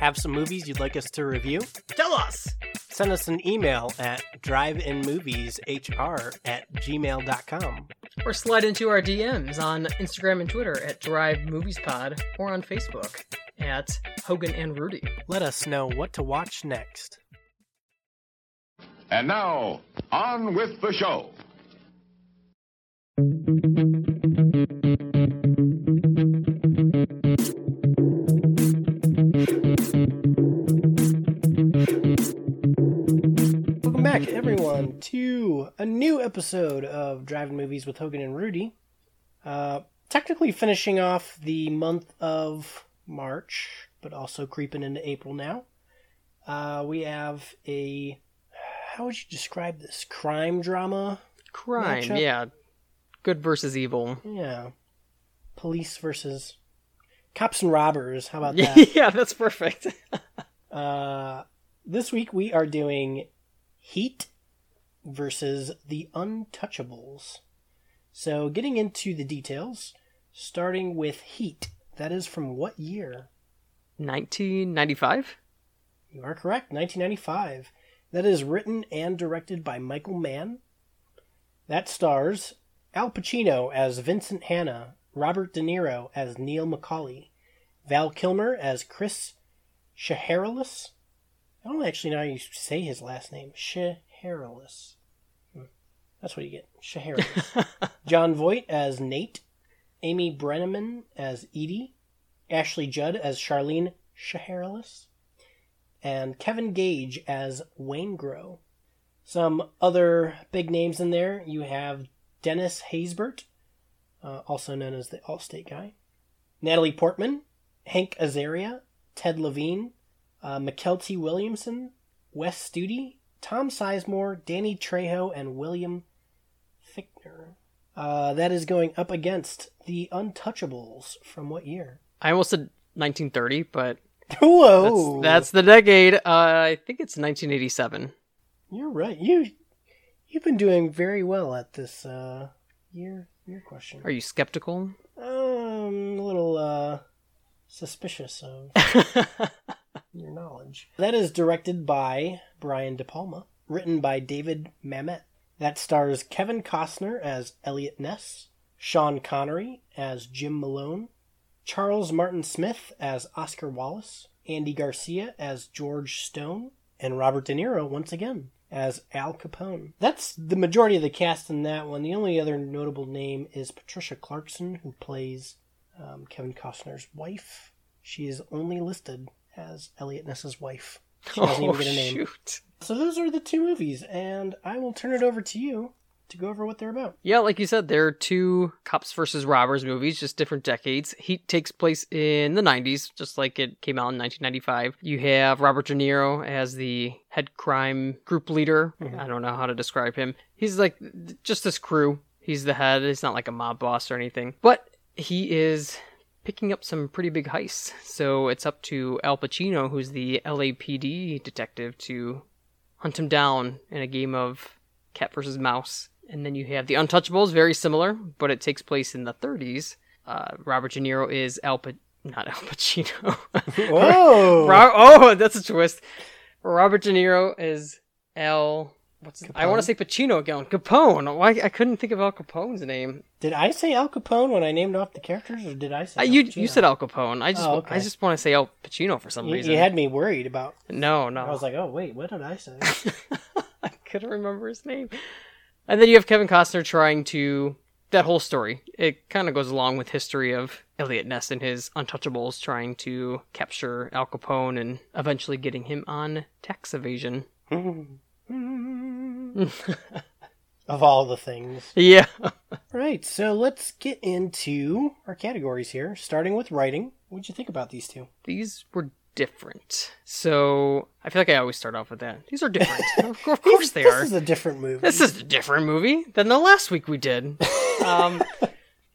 Have some movies you'd like us to review? Tell us! Send us an email at driveinmovieshr at gmail.com. Or slide into our DMs on Instagram and Twitter at Drive Movies Pod or on Facebook at Hogan and Rudy. Let us know what to watch next. And now, on with the show. To a new episode of Drive-In Movies with Hogan and Rudy. Uh, technically finishing off the month of March, but also creeping into April now. Uh, we have a how would you describe this crime drama? Crime, Matchup? yeah. Good versus evil. Yeah, police versus cops and robbers. How about that? yeah, that's perfect. Uh, this week we are doing Heat versus The Untouchables. So, getting into the details, starting with Heat. That is from what year? 1995? You are correct, 1995. That is written and directed by Michael Mann. That stars Al Pacino as Vincent Hanna, Robert De Niro as Neil McCauley, Val Kilmer as Chris Shiherlis. I don't actually know how you say his last name. Shiherlis. Hmm. That's what you get. Shiherlis. Jon Voight as Nate, Amy Brenneman as Edie, Ashley Judd as Charlene Shiherlis, and Kevin Gage as Waingro. Some other big names in there. You have Dennis Haysbert, uh, also known as the Allstate guy, Natalie Portman, Hank Azaria, Ted Levine, uh, Mykelti Williamson, Wes Studi, Tom Sizemore, Danny Trejo, and William Fichtner. Uh, that is going up against The Untouchables from what year? I almost said 1930, but Whoa! that's, that's the decade. Uh, I think it's 1987. You're right. You you've been doing very well at this uh, year year question. Are you skeptical? Um, a little uh, suspicious of your knowledge. That is directed by Brian De Palma, written by David Mamet. That stars Kevin Costner as Eliot Ness, Sean Connery as Jim Malone, Charles Martin Smith as Oscar Wallace, Andy Garcia as George Stone, and Robert De Niro once again as Al Capone. That's the majority of the cast in that one. The only other notable name is Patricia Clarkson, who plays um, Kevin Costner's wife. She is only listed as Eliot Ness's wife. She doesn't oh, even get a name. shoot. So those are the two movies, and I will turn it over to you to go over what they're about. Yeah, like you said, there are two cops versus robbers movies, just different decades. Heat takes place in the 90s, just like it came out in 1995. You have Robert De Niro as the head crime group leader. Mm-hmm. I don't know how to describe him. He's like just this crew. He's the head. He's not like a mob boss or anything. But he is picking up some pretty big heists. So it's up to Al Pacino, who's the LAPD detective, to hunt him down in a game of cat versus mouse. And then you have The Untouchables, very similar, but it takes place in the 30s. Uh, Robert De Niro is Al pa- not Al Pacino. Whoa! Oh, that's a twist. Robert De Niro is Al. What's I want to say Pacino again. Capone. Why I couldn't think of Al Capone's name. Did I say Al Capone when I named off the characters, or did I say Al you Pacino? you said Al Capone. I just Oh, okay. I just want to say Al Pacino for some You, reason. you had me worried about. no, no. I was like, oh wait, what did I say? I couldn't remember his name. And then you have Kevin Costner trying to that whole story. It kind of goes along with history of Eliot Ness and his Untouchables trying to capture Al Capone and eventually getting him on tax evasion. of all the things. Yeah. Right, so let's get into our categories here, starting with writing. What'd you think about these two? These were different. So I feel like I always start off with that. These are different. of cour- of course they this are. This is a different movie. This is a different movie than the last week we did. Um,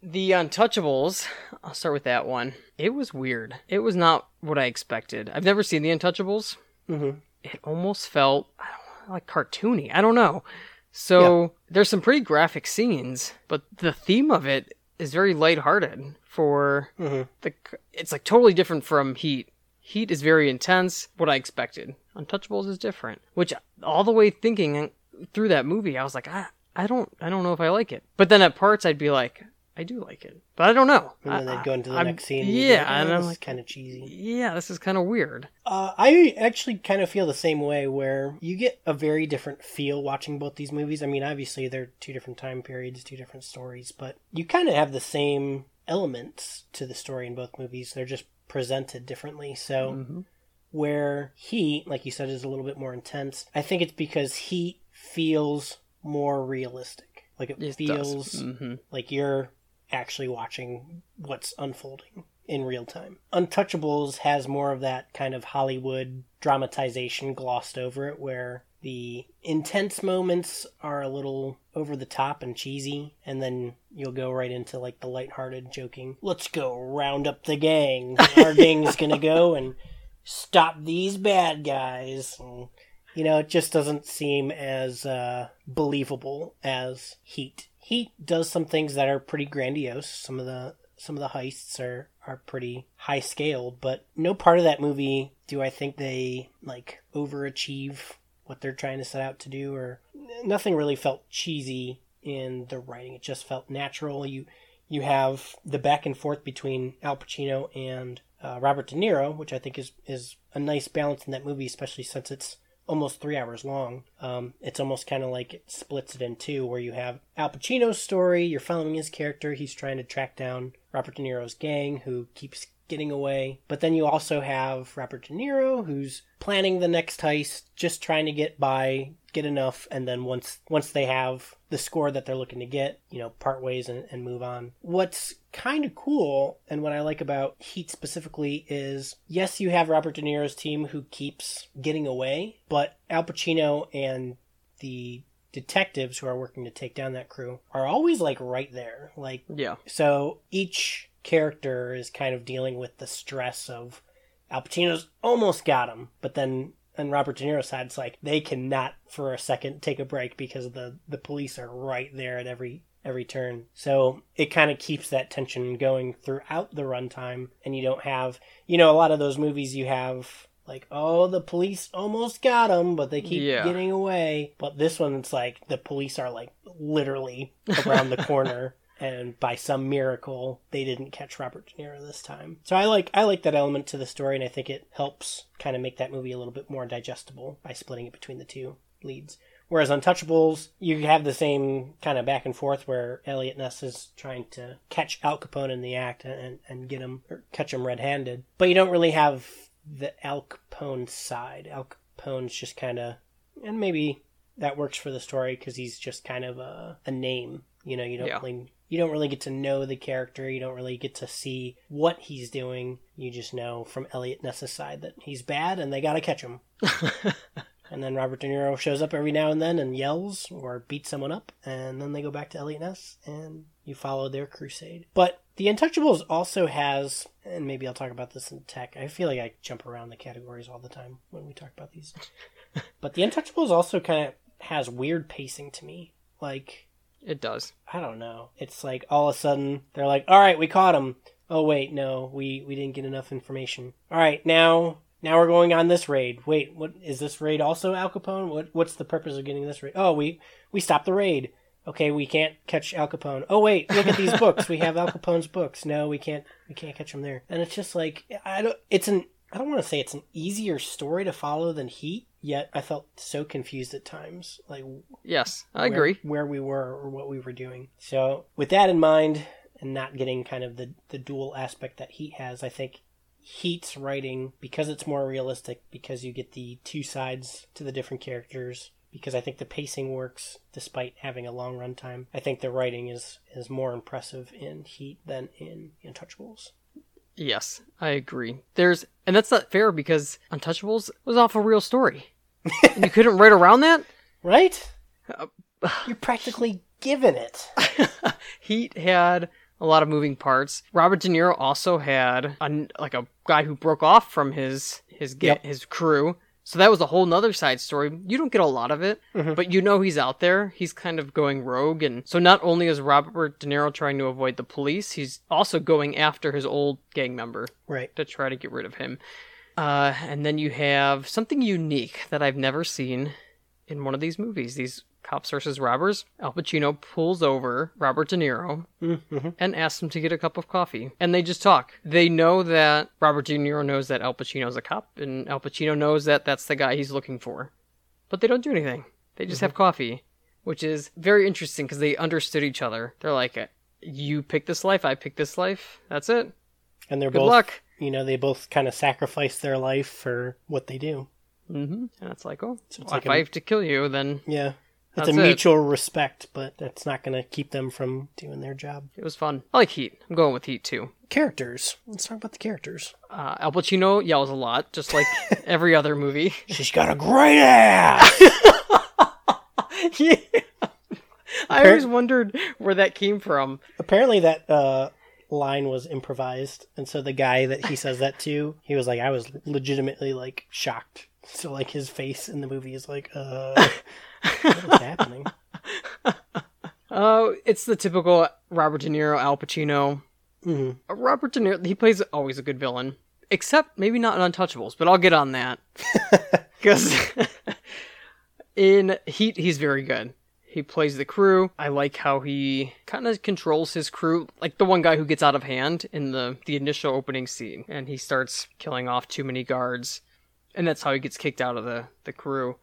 the Untouchables. I'll start with that one. It was weird. It was not what I expected. I've never seen the Untouchables. Mhm. It almost felt I don't know, like cartoony. I don't know. So there's some pretty graphic scenes, but the theme of it is very lighthearted. For Mhm. the, it's like totally different from Heat. Heat is very intense, what I expected. Untouchables is different, which all the way thinking through that movie, I was like, I, I don't, I don't know if I like it. But then at parts, I'd be like, I do like it, but I don't know. And then they'd go into the I'm- next scene. and you'd be Yeah, like, and "Oh, I'm this like, is kind of cheesy. yeah, this is kind of weird. Uh, I actually kind of feel the same way, where you get a very different feel watching both these movies. I mean, obviously they're two different time periods, two different stories, but you kind of have the same elements to the story in both movies. They're just presented differently. So, Mhm. where Heat, like you said, is a little bit more intense, I think it's because Heat feels more realistic. Like it, It feels. Mhm. like you're actually watching what's unfolding in real time. Untouchables has more of that kind of Hollywood dramatization glossed over it where the intense moments are a little over the top and cheesy and then you'll go right into like the lighthearted joking. Let's go round up the gang. Our gang's going to go and stop these bad guys. And, you know, it just doesn't seem as uh, believable as Heat. Heat does some things that are pretty grandiose. Some of the some of the heists are are pretty high scale, but no part of that movie do I think they like overachieve what they're trying to set out to do or nothing really felt cheesy in the writing. It just felt natural. You you have the back and forth between Al Pacino and uh, Robert De Niro, which I think is is a nice balance in that movie, especially since it's almost three hours long. Um, it's almost kind of like it splits it in two, where you have Al Pacino's story, you're following his character, he's trying to track down Robert De Niro's gang who keeps getting away. But then you also have Robert De Niro who's planning the next heist, just trying to get by, get enough, and then once once they have the score that they're looking to get, you know, part ways and, and move on. What's kind of cool, and what I like about Heat specifically is yes, you have Robert De Niro's team who keeps getting away, but Al Pacino and the detectives who are working to take down that crew are always like right there. Like Yeah. so each character is kind of dealing with the stress of Al Pacino's almost got him, but then on Robert De Niro's side, it's like they cannot for a second take a break because the the police are right there at every every turn. So it kind of keeps that tension going throughout the runtime, and you don't have you know a lot of those movies you have. Like, oh, the police almost got him, but they keep Yeah. getting away. But this one, it's like the police are like literally around the corner and by some miracle they didn't catch Robert De Niro this time. So I like I like that element to the story and I think it helps kind of make that movie a little bit more digestible by splitting it between the two leads. Whereas Untouchables, you have the same kind of back and forth where Eliot Ness is trying to catch Al Capone in the act and, and get him or catch him red-handed, but you don't really have the Al Capone side. Al Capone's just kind of, and maybe that works for the story because he's just kind of a, a name. You know, you don't Yeah. really you don't really get to know the character. You don't really get to see what he's doing. You just know from Eliot Ness's side that he's bad and they got to catch him. and then Robert De Niro shows up every now and then and yells or beats someone up, and then they go back to Eliot Ness and you follow their crusade. But The Untouchables also has, and maybe I'll talk about this in tech. I feel like I jump around the categories all the time when we talk about these. but The Untouchables also kind of has weird pacing to me. Like, It does. I don't know. It's like all of a sudden they're like, "All right, we caught him." Oh wait, no, we we didn't get enough information. All right, now now we're going on this raid. Wait, what is this raid also Al Capone? What what's the purpose of getting this raid? Oh, we we stopped the raid. Okay, we can't catch Al Capone. Oh wait, look at these books. We have Al Capone's books. No, we can't we can't catch him there. And it's just like I don't. It's an I don't want to say it's an easier story to follow than Heat. Yet I felt so confused at times. Like Yes, I where- agree. where we were or what we were doing. So with that in mind, and not getting kind of the the dual aspect that Heat has, I think Heat's writing because it's more realistic because you get the two sides to the different characters. Because I think the pacing works despite having a long runtime. I think the writing is is more impressive in Heat than in Untouchables. Yes, I agree. There's, and that's not fair because Untouchables was off a real story. And you couldn't write around that. Right? Uh, You're practically given it. Heat had a lot of moving parts. Robert De Niro also had a, like a guy who broke off from his his ga- Yep. his crew. So that was a whole nother side story. You don't get a lot of it, Mhm. but you know he's out there. He's kind of going rogue, and so not only is Robert De Niro trying to avoid the police, he's also going after his old gang member Right. to try to get rid of him. Uh, and then you have something unique that I've never seen in one of these movies. These cops versus robbers. Al Pacino pulls over Robert De Niro Mm-hmm. and asks him to get a cup of coffee. And they just talk. They know that Robert De Niro knows that Al Pacino's a cop, and Al Pacino knows that that's the guy he's looking for. But they don't do anything. They just have coffee, which is very interesting because they understood each other. They're like, you pick this life, I pick this life. That's it. And they're Good both, luck. You know, they both kind of sacrifice their life for what they do. mm-hmm. And it's like, oh, so it's well, like if a- I have to kill you, then Yeah. It's That's a it. mutual respect, but that's not going to keep them from doing their job. it was fun. I like Heat. I'm going with Heat too. Characters. Let's talk about the characters. Uh, Al Pacino yells a lot, just like every other movie. She's got a great ass. yeah. I always wondered where that came from. Apparently, that uh, line was improvised, and so the guy that he says that to, he was like, I was legitimately like shocked. So like his face in the movie is like, uh, what is happening? Oh, it's the typical Robert De Niro, Al Pacino. hmm Uh, Robert De Niro, he plays always a good villain, except maybe not in Untouchables, but I'll get on that because in Heat he's very good. He plays the crew. I like how he kind of controls his crew, like the one guy who gets out of hand in the the initial opening scene, and he starts killing off too many guards, and that's how he gets kicked out of the the crew.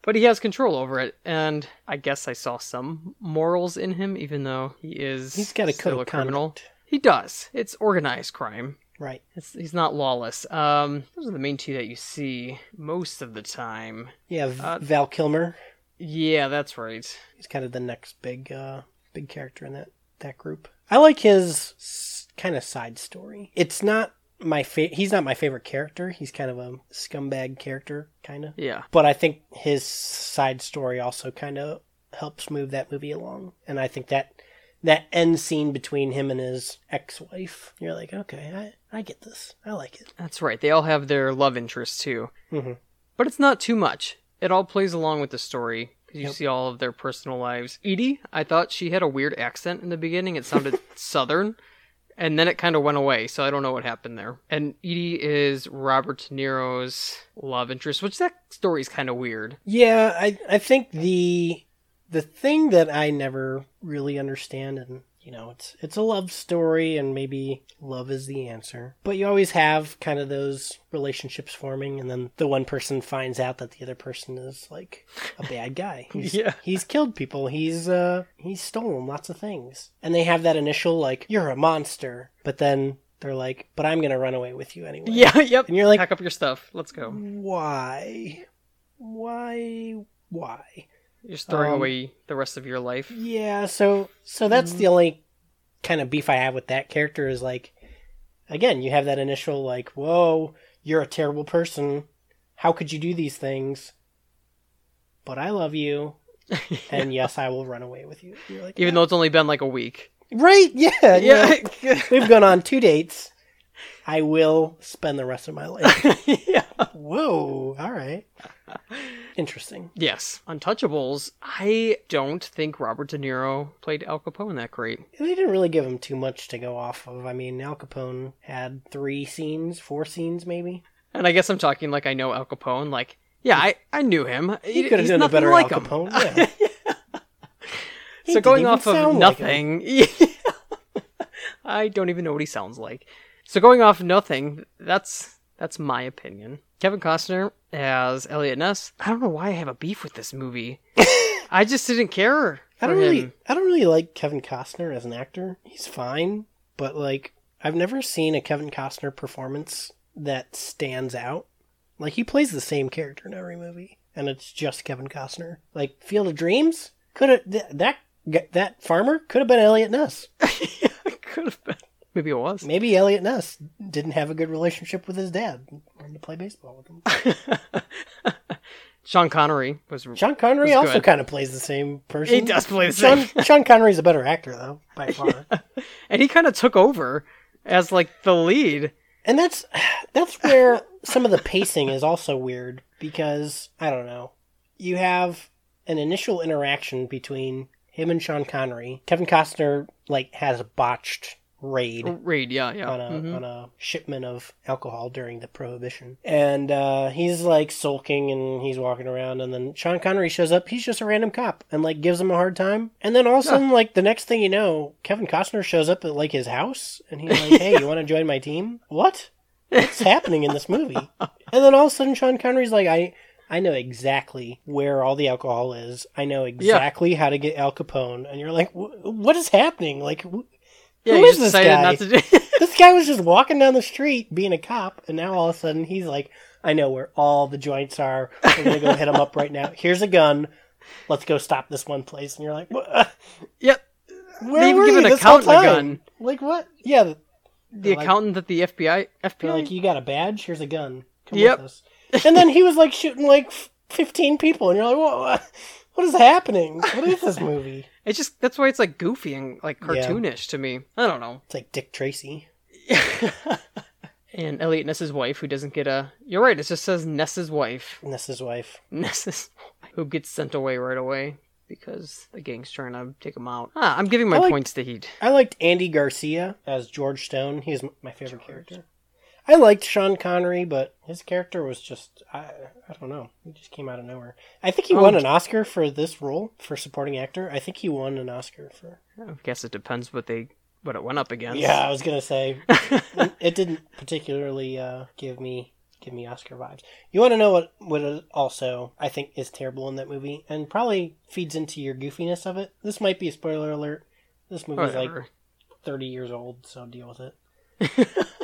But he has control over it, and I guess I saw some morals in him, even though he is He's got a still code a criminal. conduct. He does. It's organized crime. Right. It's, he's not lawless. Um, those are the main two that you see most of the time. Yeah, v- Uh, Val Kilmer. Yeah, that's right. He's kind of the next big, uh, big character in that that group. I like his s- kind of side story. It's not my fa- He's not my favorite character. He's kind of a scumbag character, kind of. Yeah. But I think his side story also kind of helps move that movie along. And I think that that end scene between him and his ex-wife, you're like, okay, I, I get this. I like it. That's right. They all have their love interests too. Mhm. But it's not too much. It all plays along with the story because you Yep. see all of their personal lives. Edie, I thought she had a weird accent in the beginning. It sounded southern. And then it kind of went away, so I don't know what happened there. And Edie is Robert De Niro's love interest, which that story is kind of weird. Yeah, I I think the the thing that I never really understand and you know, it's it's a love story and maybe love is the answer. But you always have kind of those relationships forming and then the one person finds out that the other person is like a bad guy. He's, Yeah. He's killed people. He's uh he's stolen lots of things. And they have that initial like you're a monster, but then they're like, "But I'm going to run away with you anyway." Yeah, yep. And you're like, pack up your stuff. Let's go. "Why? Why? Why?" You're just throwing Um, away the rest of your life. Yeah, so so that's the only kind of beef I have with that character is like again, you have that initial like, "Whoa, you're a terrible person. How could you do these things?" But I love you, and yes, I will run away with you. You're like, Even though it's only been like a week. right? Yeah, yeah. Yeah. We've gone on two dates. I will spend the rest of my life. yeah. Whoa! All right. Interesting. Yes. Untouchables. I don't think Robert De Niro played Al Capone that great. They didn't really give him too much to go off of. I mean, Al Capone had three scenes, four scenes, maybe. And I guess I'm talking like I know Al Capone. Like, yeah, I, I knew him. He could have done a better like Al him. Capone. Yeah. So going off of sound like nothing, I don't even know what he sounds like. So going off nothing, that's that's my opinion. Kevin Costner as Eliot Ness. I don't know why I have a beef with this movie. I just didn't care. I don't really, him. I don't really like Kevin Costner as an actor. He's fine, but like, I've never seen a Kevin Costner performance that stands out. Like he plays the same character in every movie, and it's just Kevin Costner. Like Field of Dreams could have th- that that farmer could have been Eliot Ness. Could have been. Maybe it was. Maybe Eliot Ness didn't have a good relationship with his dad. Wanted to play baseball with him. Sean Connery was. Sean Connery Was also good. kind of plays the same person. He does play the Sean, same. Sean Connery's a better actor though, by far. and he kind of took over as like the lead. And that's that's where some of the pacing is also weird because I don't know. You have an initial interaction between him and Sean Connery. Kevin Costner like has botched raid Raid, yeah, yeah. on a Mhm. on a shipment of alcohol during the prohibition. And uh, he's like sulking and he's walking around and then Sean Connery shows up. He's just a random cop and like gives him a hard time. And then all of a sudden, like the next thing you know, Kevin Costner shows up at like his house and he's like, "Hey, you want to join my team?" What? What's happening in this movie? And then all of a sudden, Sean Connery's like, "I." I know exactly where all the alcohol is. I know exactly how to get Al Capone. And you're like, "Wh- what is happening? Like, wh- yeah, who is this guy? do. this guy was just walking down the street being a cop, and now all of a sudden he's like, I know where all the joints are. We're gonna go hit them up right now. Here's a gun. Let's go stop this one place. And you're like, what? yep. Where They even were give you an this whole accountant a time? gun. Like what? Yeah, The like- accountant at the FBI. FBI. like, you got a badge? Here's a gun. Come Yep. with us. And then he was like shooting like 15 people, and you're like, what? What is happening? What is this movie? It's just that's why it's like goofy and like Yeah. cartoonish to me. I don't know. It's like Dick Tracy. and Eliot Ness's wife, who doesn't get a. You're right. It just says Ness's wife. Ness's wife. Ness's who gets sent away right away because the gang's trying to take him out. Ah, I'm giving my I like- points to Heat. I liked Andy Garcia as George Stone. He's my favorite character. I liked Sean Connery, but his character was just I I don't know. He just came out of nowhere. I think he Oh, won an Oscar for this role for supporting actor. I think he won an Oscar for. I guess it depends what they what it went up against. Yeah, I was gonna say it didn't particularly uh, give me give me Oscar vibes. You want to know what what also I think is terrible in that movie and probably feeds into your goofiness of it. This might be a spoiler alert. This movie's like 30 years old, so deal with it.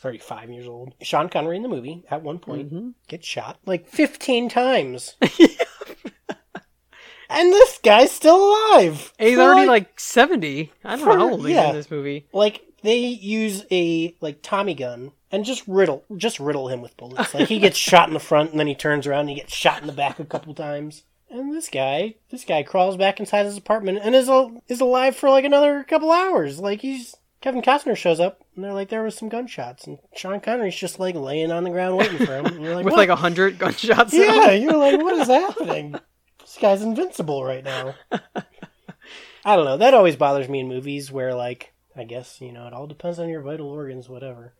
35 years old. Sean Connery in the movie at one point Mhm. gets shot like 15 times. and this guy's still alive. He's For, already like, 70. I don't for- know how old he is yeah. in this movie. like they use a like Tommy gun and just riddle just riddle him with bullets. Like he gets shot in the front and then he turns around and he gets shot in the back a couple times. And this guy, this guy crawls back inside his apartment and is is alive for like another couple hours. Like he's Kevin Costner shows up and they're like there was some gunshots and Sean Connery's just like laying on the ground waiting for him. And you're like, With what? like a hundred gunshots. yeah, you're like, what is happening? This guy's invincible right now. I don't know. That always bothers me in movies where, like, I guess you know, it all depends on your vital organs, whatever.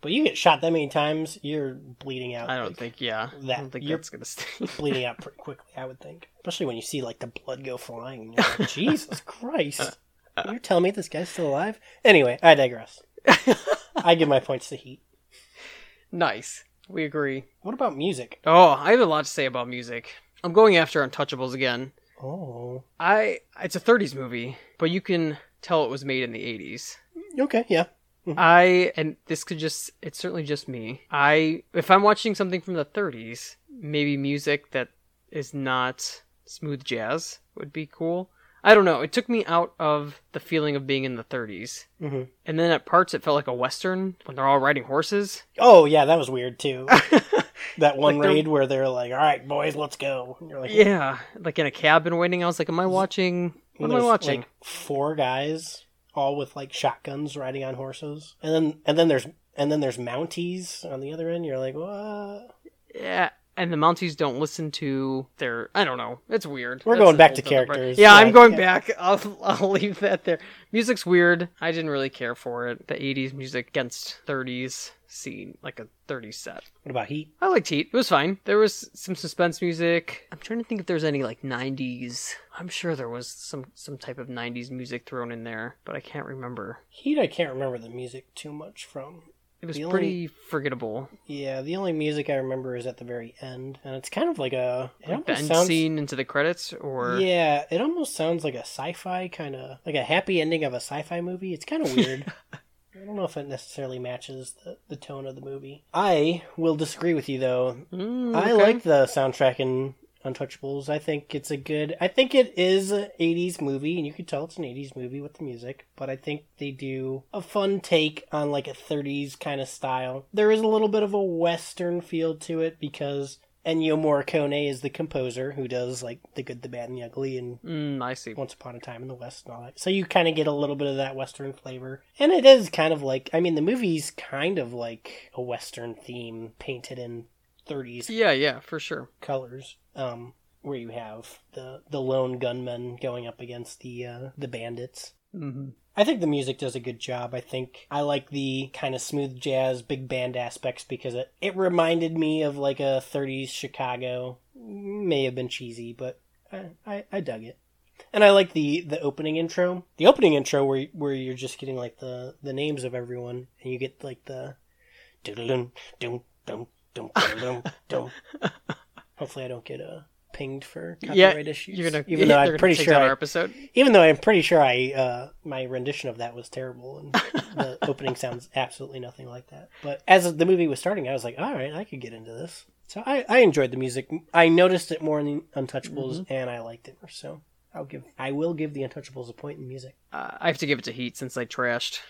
But you get shot that many times, you're bleeding out. I don't like, think, yeah. I don't think you're- that's going to stay. bleeding out pretty quickly. I would think, especially when you see like the blood go flying. Like, Jesus Christ! You're telling me this guy's still alive? Anyway, I digress. I give my points to Heat. nice. We agree. What about music? Oh, I have a lot to say about music. I'm going after Untouchables again. Oh, I it's a 30s movie, but you can tell it was made in the 80s. okay, yeah. Mm-hmm. I and this could just it's certainly just me. I if I'm watching something from the 30s, maybe music that is not smooth jazz would be cool. I don't know. It took me out of the feeling of being in the 30s. hmm And then at parts it felt like a western when they're all riding horses. Oh yeah, that was weird too. that one Like raid where they're like, "All right, boys, let's go." You're like, Yeah, like in a cabin waiting. I was like, am I watching what am I watching? Like four guys, all with like shotguns, riding on horses, and then and then there's and then there's Mounties on the other end. You're like, what? Yeah, and the Mounties don't listen to their. I don't know. It's weird. We're That's going back to characters. Yeah, I'm going yeah. back. I'll I'll leave that there. Music's weird. I didn't really care for it. The '80s music against '30s scene, like a '30s set. What about Heat? I liked Heat. It was fine. There was some suspense music. I'm trying to think if there's any like '90s. I'm sure there was some some type of '90s music thrown in there, but I can't remember. Heat, I can't remember the music too much from. It was The only- pretty forgettable. Yeah, the only music I remember is at the very end, and it's kind of like a. It Like the end sounds. scene into the credits, or Yeah, it almost sounds like a sci-fi kind of like a happy ending of a sci-fi movie. It's kind of weird. I don't know if it necessarily matches the, the tone of the movie. I will disagree with you though. Mm, I like the soundtrack in Untouchables. I think it's a good. I think it is an '80s movie, and you can tell it's an '80s movie with the music. But I think they do a fun take on like a '30s kind of style. There is a little bit of a western feel to it because Ennio Morricone is the composer who does like the good, the bad, and the ugly, and Mm, I see. once Upon a Time in the West and all that. So you kind of get a little bit of that Western flavor. And it is kind of like, I mean, the movie's kind of like a Western theme painted in 30s Yeah, yeah, for sure. colors. Um, where you have the the lone gunmen going up against the uh, the bandits. hmm I think the music does a good job. I think I like the kind of smooth jazz, big band aspects because it, it reminded me of like a 30s Chicago. May have been cheesy, but I, I, I dug it. And I like the, the opening intro. The opening intro where where you're just getting like the, the names of everyone and you get like the doodle dum dum dum dum dum. Hopefully I don't get uh, pinged for Yeah, copyright issues. you're gonna. even though I'm pretty sure I, episode. even though I'm pretty sure I uh, my rendition of that was terrible and the opening sounds absolutely nothing like that. But as the movie was starting, I was like, all right, I could get into this. So I, I enjoyed the music. I noticed it more in the Untouchables, Mm-hmm. and I liked it more. So I'll give I will give the Untouchables a point in music. Uh, I have to give it to Heat since I trashed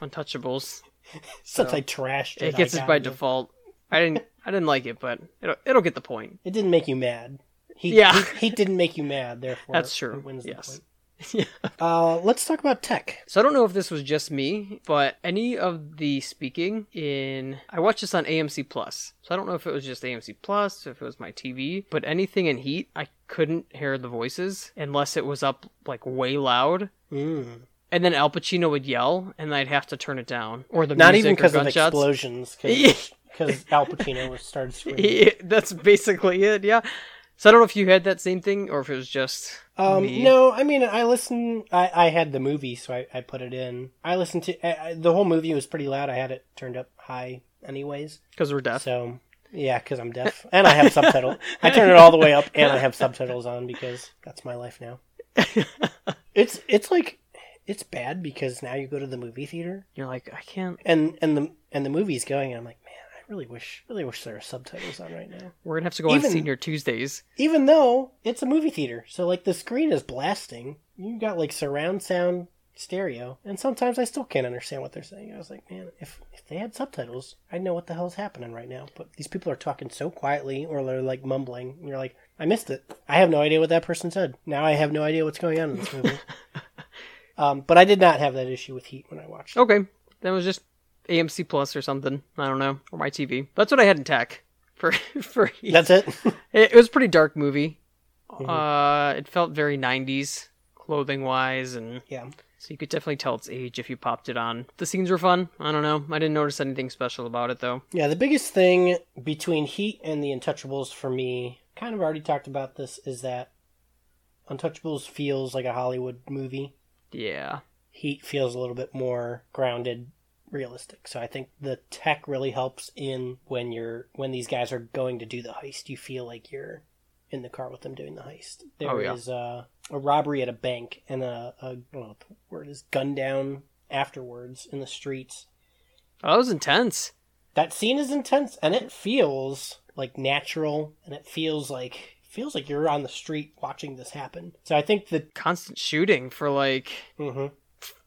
Untouchables. Since So, I trashed it, It gets it by it. default. I didn't. I didn't like it, but it'll, it'll get the point. It didn't make you mad. He, Yeah. he, he didn't make you mad. Therefore, That's true. It wins the Yes. point. Yeah. Uh, let's talk about tech. So I don't know if this was just me, but any of the speaking in I watched this on AMC Plus. So I don't know if it was just AMC Plus, if it was my TV, but anything in Heat, I couldn't hear the voices unless it was up like way loud. Mm. And then Al Pacino would yell, and I'd have to turn it down, or the Not music even because of gunshots. explosions, because Al Pacino was started screaming. Yeah, That's basically it. Yeah. So I don't know if you had that same thing, or if it was just Um, me. no, I mean, I listened. I, I had the movie, so I, I put it in. I listened to I, I, the whole movie was pretty loud. I had it turned up high, anyways. because we're deaf. So yeah, because I'm deaf and I have subtitles. I turn it all the way up and I have subtitles on because that's my life now. It's it's like it's bad because now you go to the movie theater You're like, I can't. and and the and the movie's going and I'm like, man, I really wish really wish there were subtitles on right now. We're gonna have to go on Senior Tuesdays. even though it's a movie theater. So like the screen is blasting. You got like surround sound stereo, and sometimes I still can't understand what they're saying. I was like, man, if if they had subtitles, I'd know what the hell's happening right now. But these people are talking so quietly, or they're like mumbling, and you're like, I missed it. I have no idea what that person said. Now I have no idea what's going on in this movie. um, but I did not have that issue with Heat when I watched. it. Okay, that was just AMC Plus or something. I don't know, or my TV. That's what I had in tech for for. That's it. It, it was a pretty dark movie. Mhm. Uh, it felt very '90s clothing wise, and yeah. so you could definitely tell its age if you popped it on. The scenes were fun. I don't know. I didn't notice anything special about it though. Yeah, the biggest thing between Heat and the Untouchables for me, kind of already talked about this, is that Untouchables feels like a Hollywood movie. Yeah, Heat feels a little bit more grounded, realistic. So I think the tech really helps in when you're when these guys are going to do the heist. You feel like you're in the car with them doing the heist. There is Oh, yeah. uh, a robbery at a bank and a, a I don't know what the word is gun down afterwards in the streets. oh, that was intense. that scene is intense and it feels like natural and it feels like feels like you're on the street watching this happen so i think the Constant shooting for like mhm,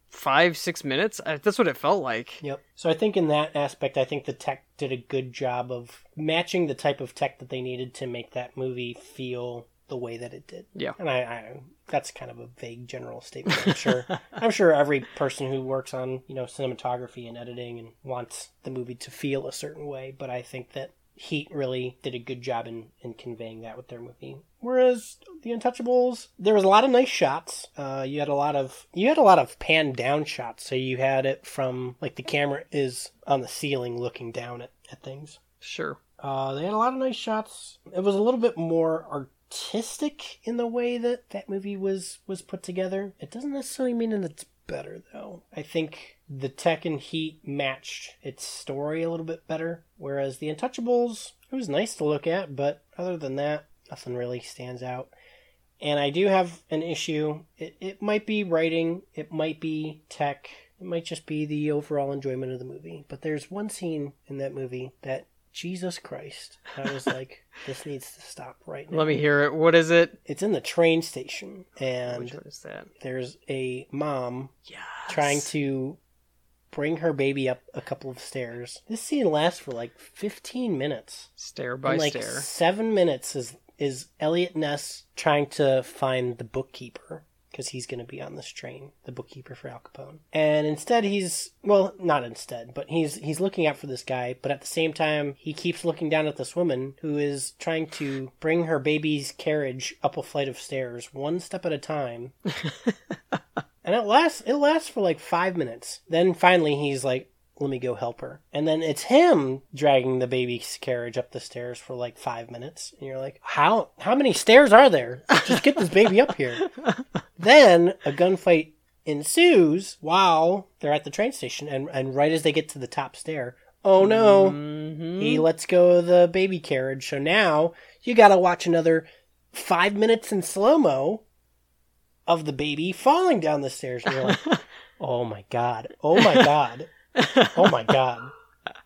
five, six minutes. I, that's what it felt like. yep so i think in that aspect i think the tech did a good job of matching the type of tech that they needed to make that movie feel the way that it did Yeah. and i, I that's kind of a vague general statement i'm sure i'm sure every person who works on you know cinematography and editing and wants the movie to feel a certain way but i think that heat really did a good job in, in conveying that with their movie whereas the untouchables there was a lot of nice shots uh, you had a lot of you had a lot of pan down shots so you had it from like the camera is on the ceiling looking down at, at things Sure. uh, they had a lot of nice shots. It was a little bit more artistic in the way that that movie was was put together. It doesn't necessarily mean that it's better though. I think the Tech and Heat matched its story a little bit better, whereas the Untouchables it was nice to look at, but other than that, nothing really stands out. And I do have an issue. It it might be writing, it might be tech, it might just be the overall enjoyment of the movie. But there's one scene in that movie that Jesus Christ. I was like, this needs to stop right now. Let me hear it. What is it? It's in the train station, Which and one is that? there's a mom Yeah. trying to bring her baby up a couple of stairs. This scene lasts for like 15 minutes. stare by And like stare. seven minutes is is Eliot Ness trying to find the bookkeeper because he's going to be on this train, the bookkeeper for Al Capone. And instead, he's well, not instead, but he's he's looking out for this guy. But at the same time, he keeps looking down at this woman who is trying to bring her baby's carriage up a flight of stairs, one step at a time. and it lasts it lasts for like five minutes. Then finally he's like, "Let me go help her," and then it's him dragging the baby's carriage up the stairs for like five minutes, and you're like, "How how many stairs are there? Just get this baby up here." then a gunfight ensues while they're at the train station, and and right as they get to the top stair, oh no, Mhm. he lets go of the baby carriage. So now you got to watch another five minutes in slow mo of the baby falling down the stairs. And you're like, oh my God. Oh my God. Oh my God.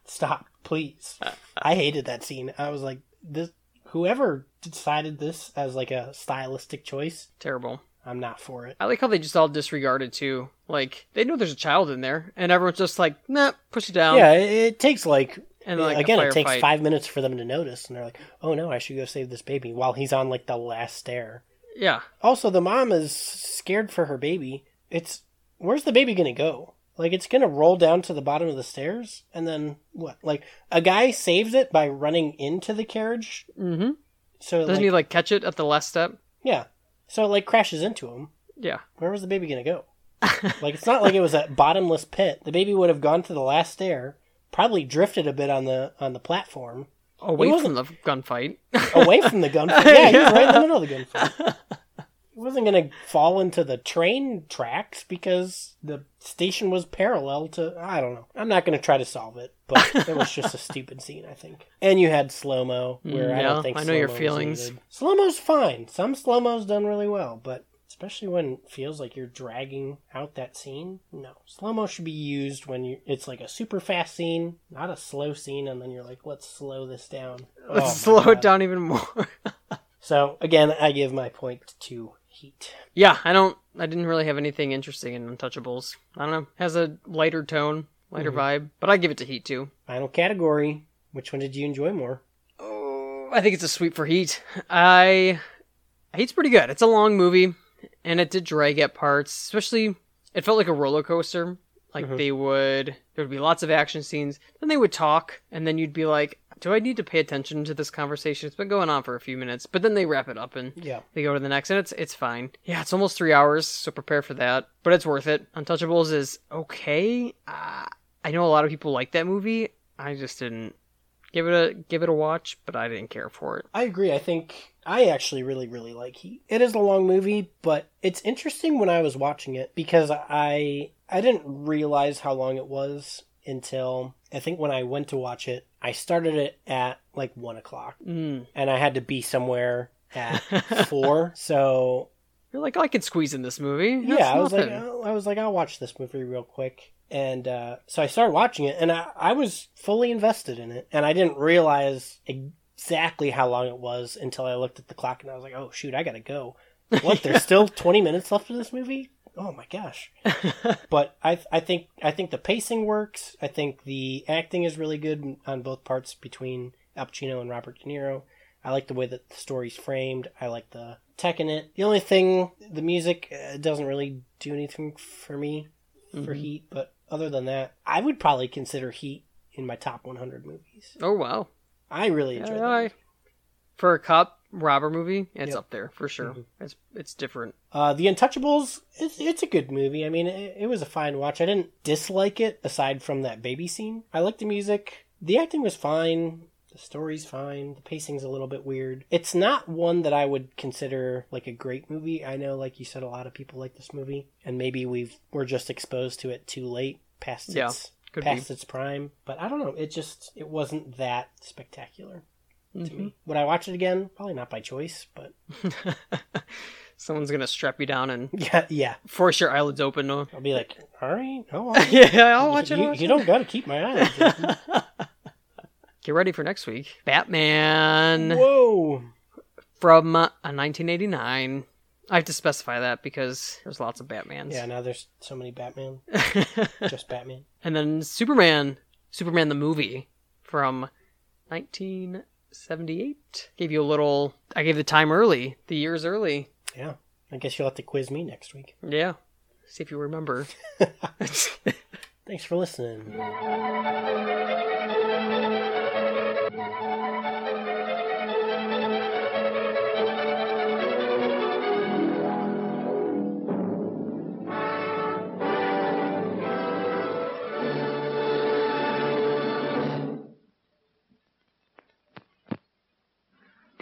Stop, please. I hated that scene. I was like, this. Whoever decided this as like a stylistic choice, Terrible. I'm not for it. I like how they just all disregarded too. Like they know there's a child in there, and everyone's just like, nah, push it down. Yeah, it, it takes like and like again, it takes firefight. five minutes for them to notice, and they're like, "Oh no, I should go save this baby." While he's on like the last stair. Yeah, Also, the mom is scared for her baby. It's where's the baby gonna go? Like it's gonna roll down to the bottom of the stairs, and then what? Like a guy saves it by running into the carriage. mm-hmm. So Doesn't like, he like catch it at the last step? yeah, so it like crashes into him. Yeah. Where was the baby gonna go? like it's not like it was a bottomless pit. The baby would have gone to the last stair, probably drifted a bit on the on the platform, Away He from the gunfight. away from the gunfight. Yeah, he was right in the middle of the gunfight. He wasn't going to fall into the train tracks because the station was parallel to. I don't know. I'm not going to try to solve it, but it was just a stupid scene, I think. And you had slow mo, where I Mm, yeah, don't think I know your feelings. Slow mo's fine. Some slow mo's done really well, but especially when it feels like you're dragging out that scene. No, slow mo should be used when you. It's like a super fast scene, not a slow scene, and then you're like, let's slow this down. Oh Let's my slow it down even more. So again, I give my point to Heat. yeah, I don't. I didn't really have anything interesting in Untouchables. I don't know. Has a lighter tone, lighter Mm-hmm. vibe, but I give it to Heat too. Final category. Which one did you enjoy more? Oh, I think it's a sweep for Heat. I Heat's pretty good. It's a long movie, and it did drag at parts. Especially, it felt like a roller coaster. Like Mhm. they would, there would be lots of action scenes. Then they would talk, and then you'd be like, "Do I need to pay attention to this conversation? It's been going on for a few minutes." But then they wrap it up, and Yeah. they go to the next, and it's it's fine. Yeah, it's almost three hours, so prepare for that. But it's worth it. Untouchables is okay. Uh, I know a lot of people like that movie. I just didn't give it a give it a watch, but I didn't care for it. I agree. I think I actually really, really like Heat. It is a long movie, but it's interesting when I was watching it because I I didn't realize how long it was until I think when I went to watch it, I started it at like one o'clock, Mm. and I had to be somewhere at four. So You're like, I could squeeze in this movie. yeah, I was like, nothing." oh, I was like, I'll watch this movie real quick, and uh, so I started watching it, and I, I was fully invested in it, and I didn't realize exactly how long it was until I looked at the clock, and I was like, oh shoot, I gotta go. What? There's still 20 minutes left of this movie. Oh my gosh! But I, I think, I think the pacing works. I think the acting is really good on both parts between Al Pacino and Robert De Niro. I like the way that the story's framed. I like the tech in it. The only thing, the music uh, doesn't really do anything for me for Mhm. Heat. But other than that, I would probably consider Heat in my top 100 movies. oh wow, I really enjoyed Yeah, it. I- for a cop robber movie, it's Yep. up there for sure. Mhm. It's it's different. Uh, the Untouchables, it's, it's a good movie. I mean, it, it was a fine watch. I didn't dislike it aside from that baby scene. I liked the music. The acting was fine. The story's fine. The pacing's a little bit weird. It's not one that I would consider like a great movie. I know, like you said, a lot of people like this movie, and maybe we've we're just exposed to it too late, past Yeah, its past its prime. But I don't know. It just it wasn't that spectacular be. to me. Would I watch it again? Probably not by choice, but. Someone's gonna strap you down and yeah, yeah. force your eyelids open. No. I'll be like, all right, well, yeah, I'll watch it. You, I'll watch you it. don't got to keep my eyes. open. Get ready for next week. Batman Whoa. from uh, 1989. I have to specify that because there's lots of Batmans. Yeah, now there's so many Batman. Just Batman. and then Superman, Superman the movie from 1978. Gave you a little. I gave the time early, the years early. Yeah. I guess you'll have to quiz me next week. Yeah. See if you remember. Thanks for listening.